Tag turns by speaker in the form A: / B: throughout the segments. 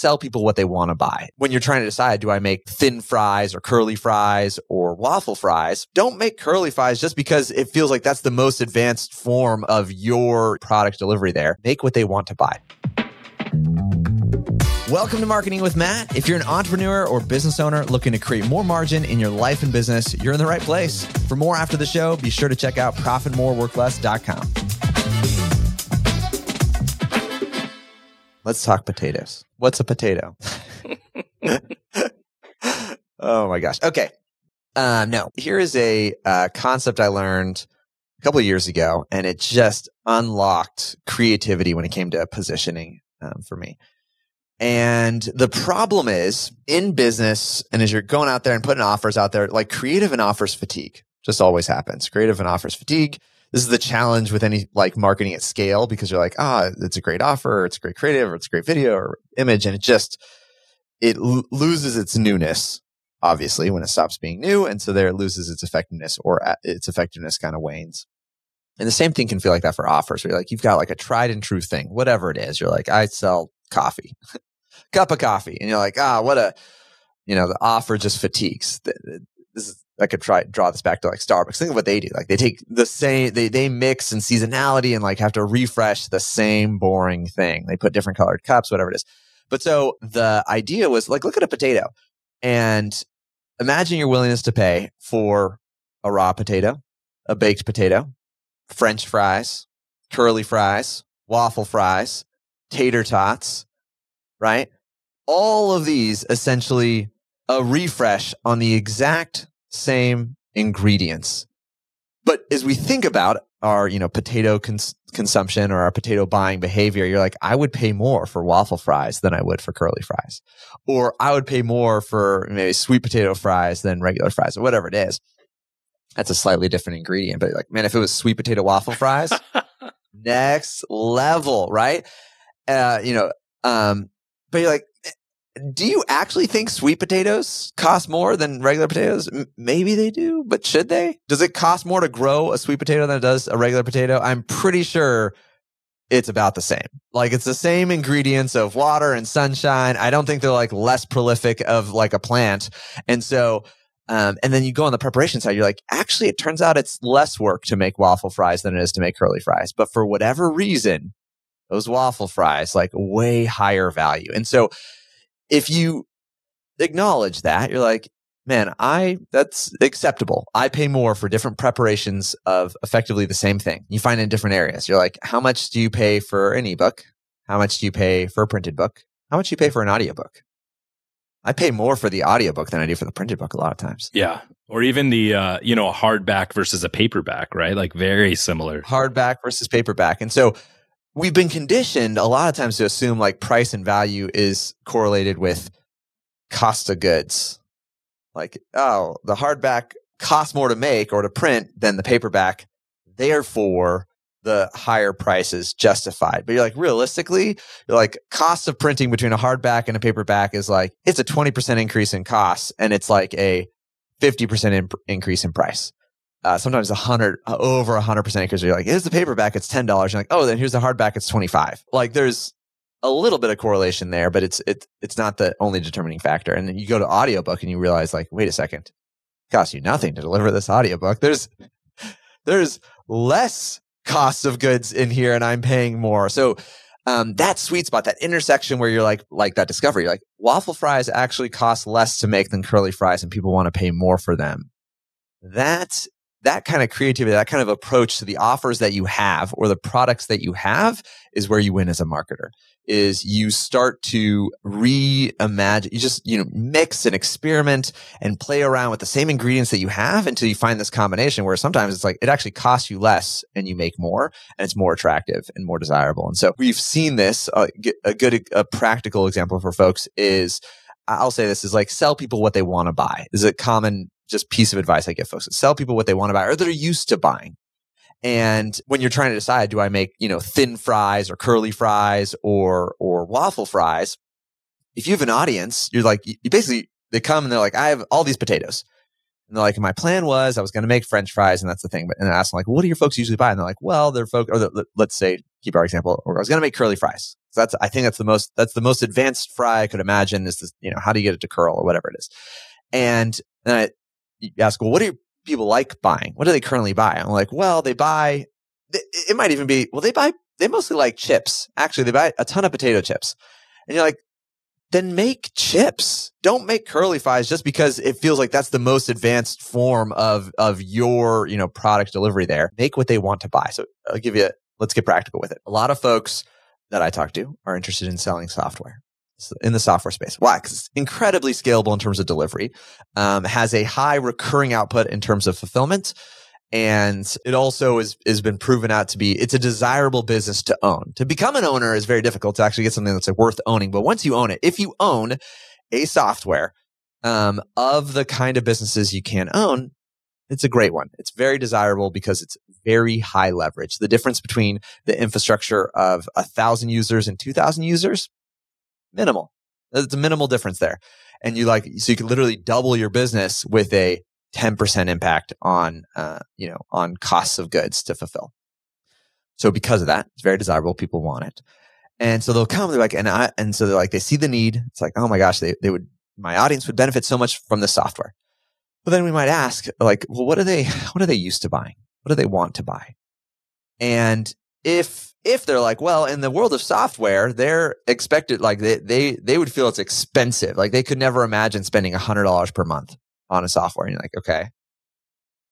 A: sell people what they want to buy. When you're trying to decide, do I make thin fries or curly fries or waffle fries? Don't make curly fries just because it feels like that's the most advanced form of your product delivery there. Make what they want to buy. Welcome to Marketing with Matt. If you're an entrepreneur or business owner looking to create more margin in your life and business, you're in the right place. For more after the show, be sure to check out profitmoreworkless.com. Let's talk potatoes. What's a potato? oh my gosh. Okay. Uh, no, here is a uh, concept I learned a couple of years ago, and it just unlocked creativity when it came to positioning um, for me. And the problem is in business, and as you're going out there and putting offers out there, like creative and offers fatigue just always happens. Creative and offers fatigue. This is the challenge with any like marketing at scale because you're like, ah, it's a great offer, it's a great creative, or it's a great video or image, and it just it l- loses its newness, obviously, when it stops being new, and so there it loses its effectiveness or uh, its effectiveness kind of wanes. And the same thing can feel like that for offers. Where you're like, you've got like a tried and true thing, whatever it is. You're like, I sell coffee. cup of coffee. And you're like, ah, what a, you know, the offer just fatigues. This is, I could try draw this back to like Starbucks. Think of what they do. Like they take the same, they they mix and seasonality and like have to refresh the same boring thing. They put different colored cups, whatever it is. But so the idea was like, look at a potato and imagine your willingness to pay for a raw potato, a baked potato, French fries, curly fries, waffle fries, tater tots, right? All of these essentially a refresh on the exact same ingredients. But as we think about our, you know, potato cons- consumption or our potato buying behavior, you're like, I would pay more for waffle fries than I would for curly fries. Or I would pay more for maybe sweet potato fries than regular fries or whatever it is. That's a slightly different ingredient, but like, man, if it was sweet potato waffle fries, next level, right? Uh, you know, um, but you're like, do you actually think sweet potatoes cost more than regular potatoes? M- maybe they do, but should they? Does it cost more to grow a sweet potato than it does a regular potato? I'm pretty sure it's about the same. Like it's the same ingredients of water and sunshine. I don't think they're like less prolific of like a plant. And so, um, and then you go on the preparation side, you're like, actually, it turns out it's less work to make waffle fries than it is to make curly fries. But for whatever reason, those waffle fries, like way higher value. And so if you acknowledge that, you're like, man, I, that's acceptable. I pay more for different preparations of effectively the same thing. You find in different areas. You're like, how much do you pay for an ebook? How much do you pay for a printed book? How much do you pay for an audiobook? I pay more for the audiobook than I do for the printed book a lot of times.
B: Yeah. Or even the, uh, you know, a hardback versus a paperback, right? Like very similar.
A: Hardback versus paperback. And so we've been conditioned a lot of times to assume like price and value is correlated with cost of goods. Like, oh, the hardback costs more to make or to print than the paperback. Therefore, the higher price is justified. But you're like, realistically, you're like, cost of printing between a hardback and a paperback is like, it's a 20% increase in costs and it's like a 50% imp- increase in price uh, sometimes a hundred uh, over a hundred percent because you're like, here's the paperback, it's ten dollars. You're like, oh, then here's the hardback, it's twenty five. Like there's a little bit of correlation there, but it's it's it's not the only determining factor. And then you go to audiobook and you realize, like, wait a second, costs you nothing to deliver this audiobook. There's there's less costs of goods in here, and I'm paying more. So um, that sweet spot, that intersection where you're like, like that discovery, like waffle fries actually cost less to make than curly fries, and people want to pay more for them. That that kind of creativity, that kind of approach to the offers that you have or the products that you have is where you win as a marketer. Is you start to reimagine, you just, you know, mix and experiment and play around with the same ingredients that you have until you find this combination where sometimes it's like it actually costs you less and you make more and it's more attractive and more desirable. And so we've seen this. Uh, a good, a practical example for folks is I'll say this is like sell people what they want to buy. Is a common just piece of advice I give folks. Is sell people what they want to buy or they're used to buying. And when you're trying to decide, do I make, you know, thin fries or curly fries or, or waffle fries? If you have an audience, you're like, you basically, they come and they're like, I have all these potatoes. And they're like, my plan was I was going to make French fries, and that's the thing. But and I ask them like, what do your folks usually buy? And they're like, well, they're folks, or the, let's say keep our example, or I was going to make curly fries. So that's, I think that's the most, that's the most advanced fry I could imagine is this, you know, how do you get it to curl or whatever it is? And I you ask, well, what do people like buying? What do they currently buy? I'm like, well, they buy, it might even be, well, they buy, they mostly like chips. Actually, they buy a ton of potato chips. And you're like, then make chips. Don't make curly fries just because it feels like that's the most advanced form of of your, you know, product delivery there. Make what they want to buy. So I'll give you let's get practical with it. A lot of folks that I talk to are interested in selling software in the software space. Why? Because it's incredibly scalable in terms of delivery, um, has a high recurring output in terms of fulfillment, and it also is has been proven out to be it's a desirable business to own. To become an owner is very difficult to actually get something that's worth owning. But once you own it, if you own a software um, of the kind of businesses you can own, it's a great one. It's very desirable because it's very high leverage. The difference between the infrastructure of a thousand users and two thousand users, minimal. It's a minimal difference there. And you like, so you can literally double your business with a 10% impact on, uh, you know, on costs of goods to fulfill. So because of that, it's very desirable. People want it. And so they'll come, they're like, and I, and so they're like, they see the need. It's like, oh my gosh, they, they would, my audience would benefit so much from this software. But then we might ask, like, well, what are they, what are they used to buying? What do they want to buy? And if, if they're like, well, in the world of software, they're expected, like they, they, they would feel it's expensive. Like they could never imagine spending hundred dollars per month on a software. And you're like, okay.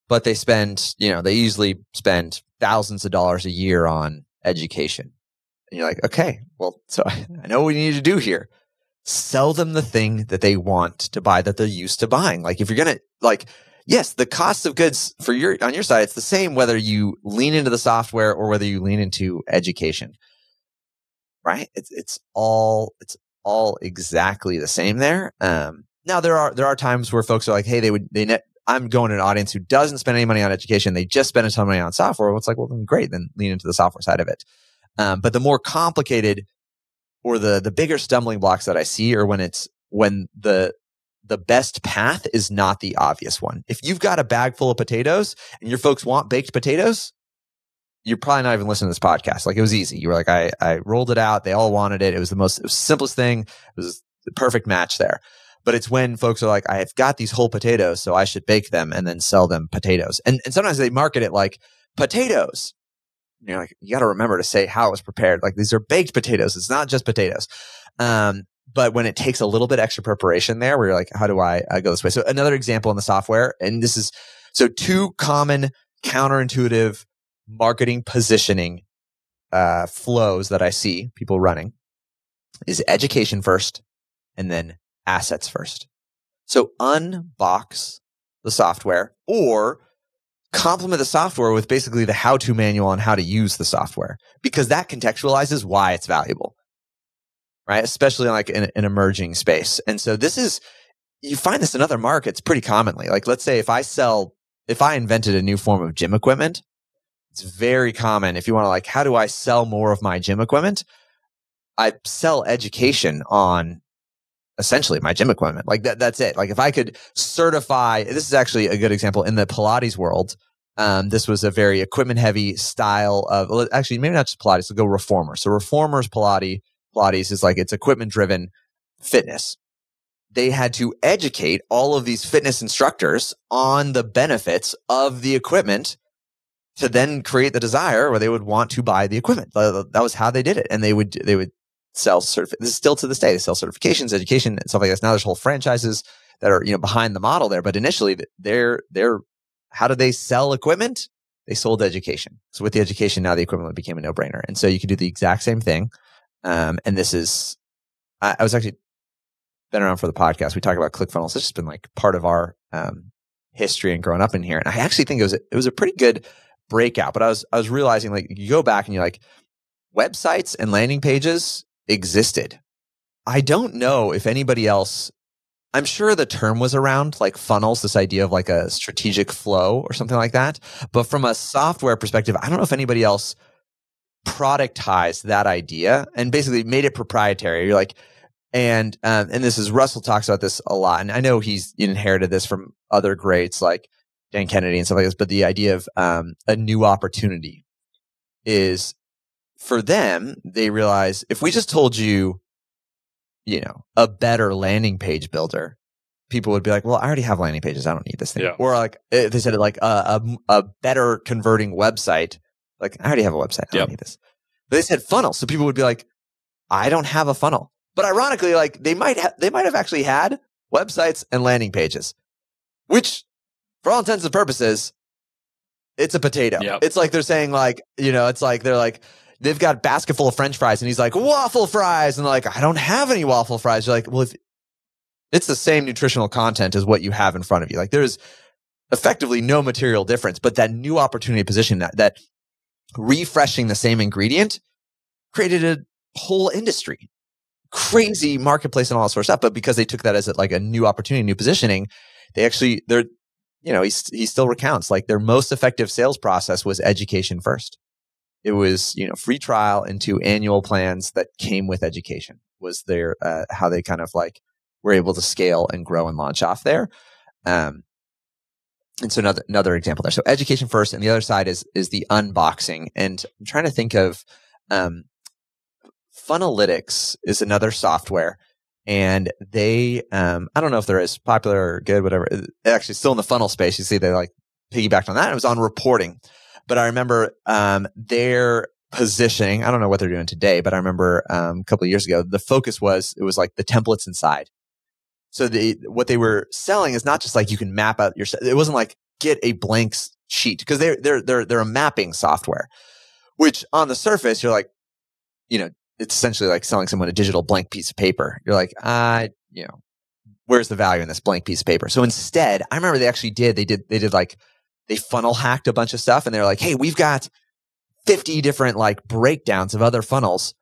A: But they spend, you know, they usually spend thousands of dollars a year on education. And you're like, okay, well, so I know what we need to do here. Sell them the thing that they want to buy that they're used to buying. Like if you're to, like, yes, the cost of goods for your, on your side, it's the same whether you lean into the software or whether you lean into education. Right? It's, it's all, it's all exactly the same there. Um, now there are there are times where folks are like, hey, they would they net, I'm going to an audience who doesn't spend any money on education. They just spend a ton of money on software. Well, it's like, well, then great, then lean into the software side of it. Um, but the more complicated or the the bigger stumbling blocks that I see are when it's when the the best path is not the obvious one. If you've got a bag full of potatoes and your folks want baked potatoes, you're probably not even listening to this podcast. Like it was easy. You were like, I, I rolled it out. They all wanted it. It was the most, was simplest thing. It was the perfect match there. But it's when folks are like, I've got these whole potatoes, so I should bake them and then sell them potatoes. And, and sometimes they market it like potatoes. And you're like, you got to remember to say how it was prepared. Like these are baked potatoes. It's not just potatoes. Um, but when it takes a little bit extra preparation there, where you're like, how do I uh, go this way? So another example in the software, and this is so two common counterintuitive marketing positioning uh, flows that I see people running is education first and then assets first. So unbox the software or complement the software with basically the how to manual on how to use the software because that contextualizes why it's valuable. Right. Especially like in an emerging space. And so this is, you find this in other markets pretty commonly. Like, let's say if I sell, if I invented a new form of gym equipment, it's very common. If you want to like, how do I sell more of my gym equipment? I sell education on essentially my gym equipment. Like that, that's it. Like if I could certify, this is actually a good example in the Pilates world. Um, this was a very equipment heavy style of, actually, maybe not just Pilates, we'll go reformer. So reformers Pilates, Pilates is like it's equipment driven fitness. They had to educate all of these fitness instructors on the benefits of the equipment to then create the desire where they would want to buy the equipment. That was how they did it. And they would, they would sell certif- this is still to this day they sell certifications education and stuff like this now there's whole franchises that are you know behind the model there but initially they're they're how do they sell equipment they sold education so with the education now the equipment became a no-brainer and so you can do the exact same thing um, and this is I, I, was actually been around for the podcast we talk about clickfunnels it's just been like part of our um, history and growing up in here and i actually think it was it was a pretty good breakout but i was i was realizing like you go back and you're like websites and landing pages existed. I don't know if anybody else, I'm sure the term was around like funnels, this idea of like a strategic flow or something like that. But from a software perspective, I don't know if anybody else productized that idea and basically made it proprietary. You're like, and um, and this is Russell talks about this a lot, and I know he's inherited this from other greats like Dan Kennedy and stuff like this. But the idea of um, a new opportunity is for them, they realize if we just told you, you know, a better landing page builder, people would be like, well, I already have landing pages. I don't need this thing.
B: Yeah.
A: Or like eh, they said it like a, a, a better converting website. Like I already have a website. I
B: Yep.
A: don't need this. But they said funnel. So people would be like, I don't have a funnel. But ironically, like they might have, they might have actually had websites and landing pages, which for all intents and purposes, it's a potato.
B: Yep.
A: It's like they're saying like, you know, it's like they're like, they've got a basket full of French fries and he's like, waffle fries. And they're like, I don't have any waffle fries. You're like, well, if it's the same nutritional content as what you have in front of you. Like there's effectively no material difference, but that new opportunity position that, that refreshing the same ingredient created a whole industry, crazy marketplace and all that sort of stuff. But because they took that as like a new opportunity, new positioning, they actually, they're, you know, he, he still recounts like their most effective sales process was education first. It was, you know, free trial into annual plans that came with education was their, uh, how they kind of like were able to scale and grow and launch off there. Um, and so another another example there. So education first, and the other side is is the unboxing. And I'm trying to think of um, Funnelytics is another software, and they um, I don't know if they're as popular or good, whatever. They're actually, still in the funnel space. You see, they like piggybacked on that. It was on reporting, but I remember um, their positioning. I don't know what they're doing today, but I remember um, a couple of years ago, the focus was it was like the templates inside. So the what they were selling is not just like you can map out your. It wasn't like get a blank sheet because they're they're they're they're a mapping software, which on the surface you're like, you know, it's essentially like selling someone a digital blank piece of paper. You're like, I, you know, where's the value in this blank piece of paper? So instead, I remember they actually did. They did. They did like they funnel hacked a bunch of stuff, and they're like, hey, we've got fifty different like breakdowns of other funnels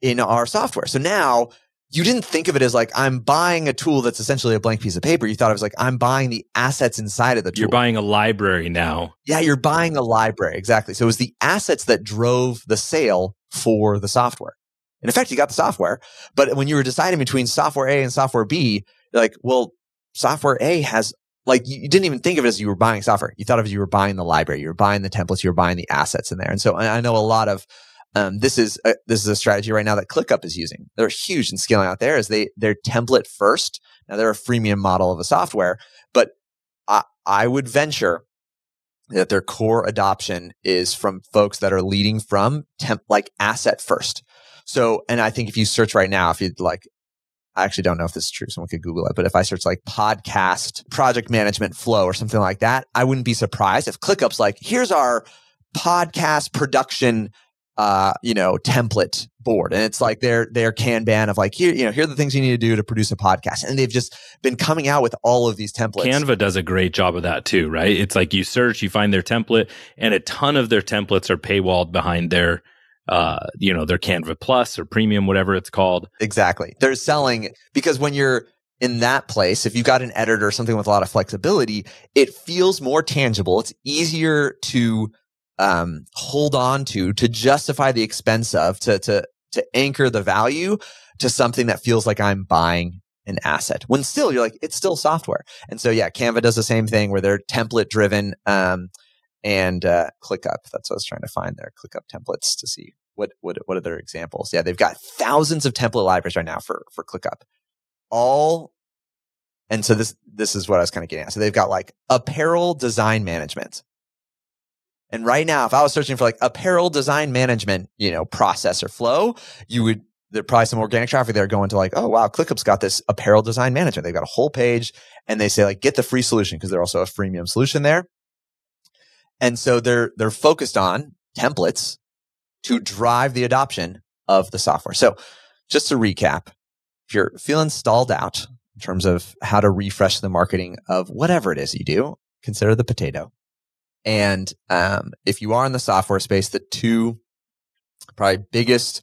A: in our software. So now you didn't think of it as like I'm buying a tool that's essentially a blank piece of paper. You thought it was like I'm buying the assets inside of the tool.
B: You're buying a library now.
A: yeah, you're buying a library exactly. So it was the assets that drove the sale for the software. In effect, you got the software, but when you were deciding between software A and software B, you're like, well, software A has like you, didn't even think of it as you were buying software. You thought of it as you were buying the library, you were buying the templates, you were buying the assets in there. And so I know a lot of um, this is a, this is a strategy right now that ClickUp is using. They're huge in scaling out there. Is they they're template first. Now they're a freemium model of a software, but I, I would venture that their core adoption is from folks that are leading from temp like asset first. So, and I think if you search right now, if you'd like, I actually don't know if this is true. Someone could Google it, but if I search like podcast project management flow or something like that, I wouldn't be surprised if ClickUp's like, here's our podcast production uh, you know, template board. And it's like their their Kanban of like, here, you know, here are the things you need to do to produce a podcast. And they've just been coming out with all of these templates.
B: Canva does a great job of that too, right? It's like you search, you find their template, and a ton of their templates are paywalled behind their, uh, you know, their Canva Plus or Premium, whatever it's called.
A: Exactly. They're selling because when you're in that place, if you've got an editor or something with a lot of flexibility, it feels more tangible. It's easier to um, hold on to, to justify the expense of, to, to, to anchor the value to something that feels like I'm buying an asset when still you're like, it's still software. And so, yeah, Canva does the same thing where they're template driven. Um, and, uh, ClickUp. That's what I was trying to find there. ClickUp templates to see what, what, what are their examples? Yeah, they've got thousands of template libraries right now for, for ClickUp. All, and so this, this is what I was kind of getting at. So they've got like apparel design management. And right now, if I was searching for like apparel design management, you know, process or flow, you would, there'd probably some organic traffic there going to like, oh, wow, ClickUp's got this apparel design management. They've got a whole page and they say like, get the free solution because they're also a freemium solution there. And so they're, they're focused on templates to drive the adoption of the software. So just to recap, if you're feeling stalled out in terms of how to refresh the marketing of whatever it is you do, consider the potato. And um, if you are in the software space, the two probably biggest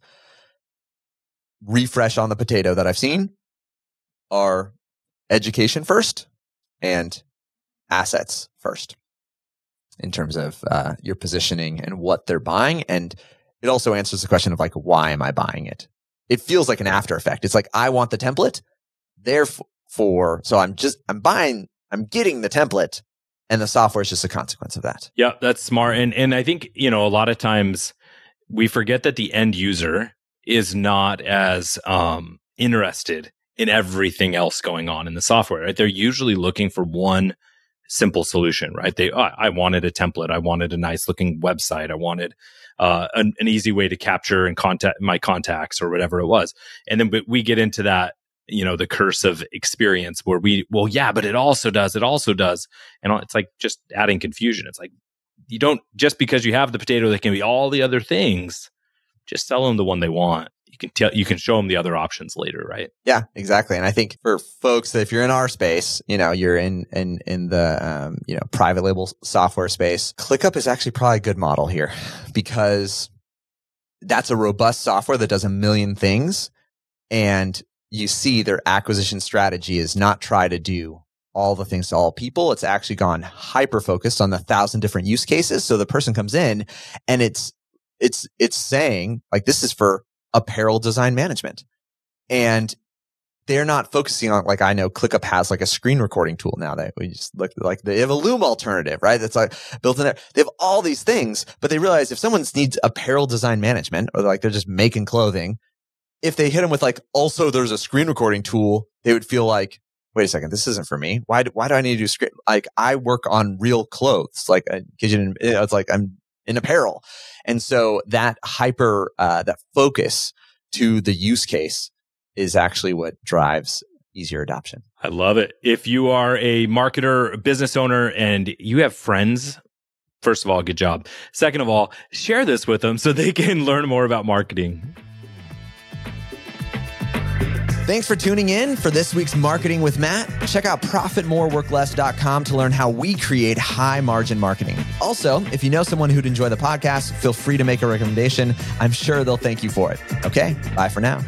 A: refresh on the potato that I've seen are education first and assets first in terms of uh, your positioning and what they're buying. And it also answers the question of like, why am I buying it? It feels like an after effect. It's like, I want the template. Therefore, so I'm just, I'm buying, I'm getting the template and the software is just a consequence of that.
B: Yeah, that's smart. And and I think, you know, a lot of times we forget that the end user is not as um, interested in everything else going on in the software, right? They're usually looking for one simple solution, right? They, oh, I wanted a template. I wanted a nice looking website. I wanted uh, an, an, easy way to capture and contact my contacts or whatever it was. And then we get into that, you know, the curse of experience where we, well, yeah, but it also does, it also does. And it's like just adding confusion. It's like, you don't, just because you have the potato that can be all the other things, just sell them the one they want. You can tell you can show them the other options later right?
A: Yeah exactly. And i think for folks that if you're in our space you know you're in in in the um, you know private label software space clickup is actually probably a good model here because that's a robust software that does a million things. And you see their acquisition strategy is not try to do all the things to all people. It's actually gone hyper focused on the thousand different use cases. So the person comes in and it's, it's, it's saying like, this is for apparel design management. And they're not focusing on like I know ClickUp has like a screen recording tool now that we just look like they have a Loom alternative, right? That's like built in there. They have all these things, but they realize if someone needs apparel design management or like they're just making clothing, if they hit them with like also there's a screen recording tool, they would feel like wait a second, this isn't for me. Why do, why do I need to do screen? Like I work on real clothes. Like uh, it's like I'm in apparel. And so that hyper, uh, that focus to the use case is actually what drives easier adoption.
B: I love it. If you are a marketer, business owner, and you have friends, first of all, good job. Second of all, share this with them so they can learn more about marketing.
A: Thanks for tuning in for this week's Marketing with Matt. Check out profitmoreworkless.com to learn how we create high margin marketing. Also, if you know someone who'd enjoy the podcast, feel free to make a recommendation. I'm sure they'll thank you for it. Okay, bye for now.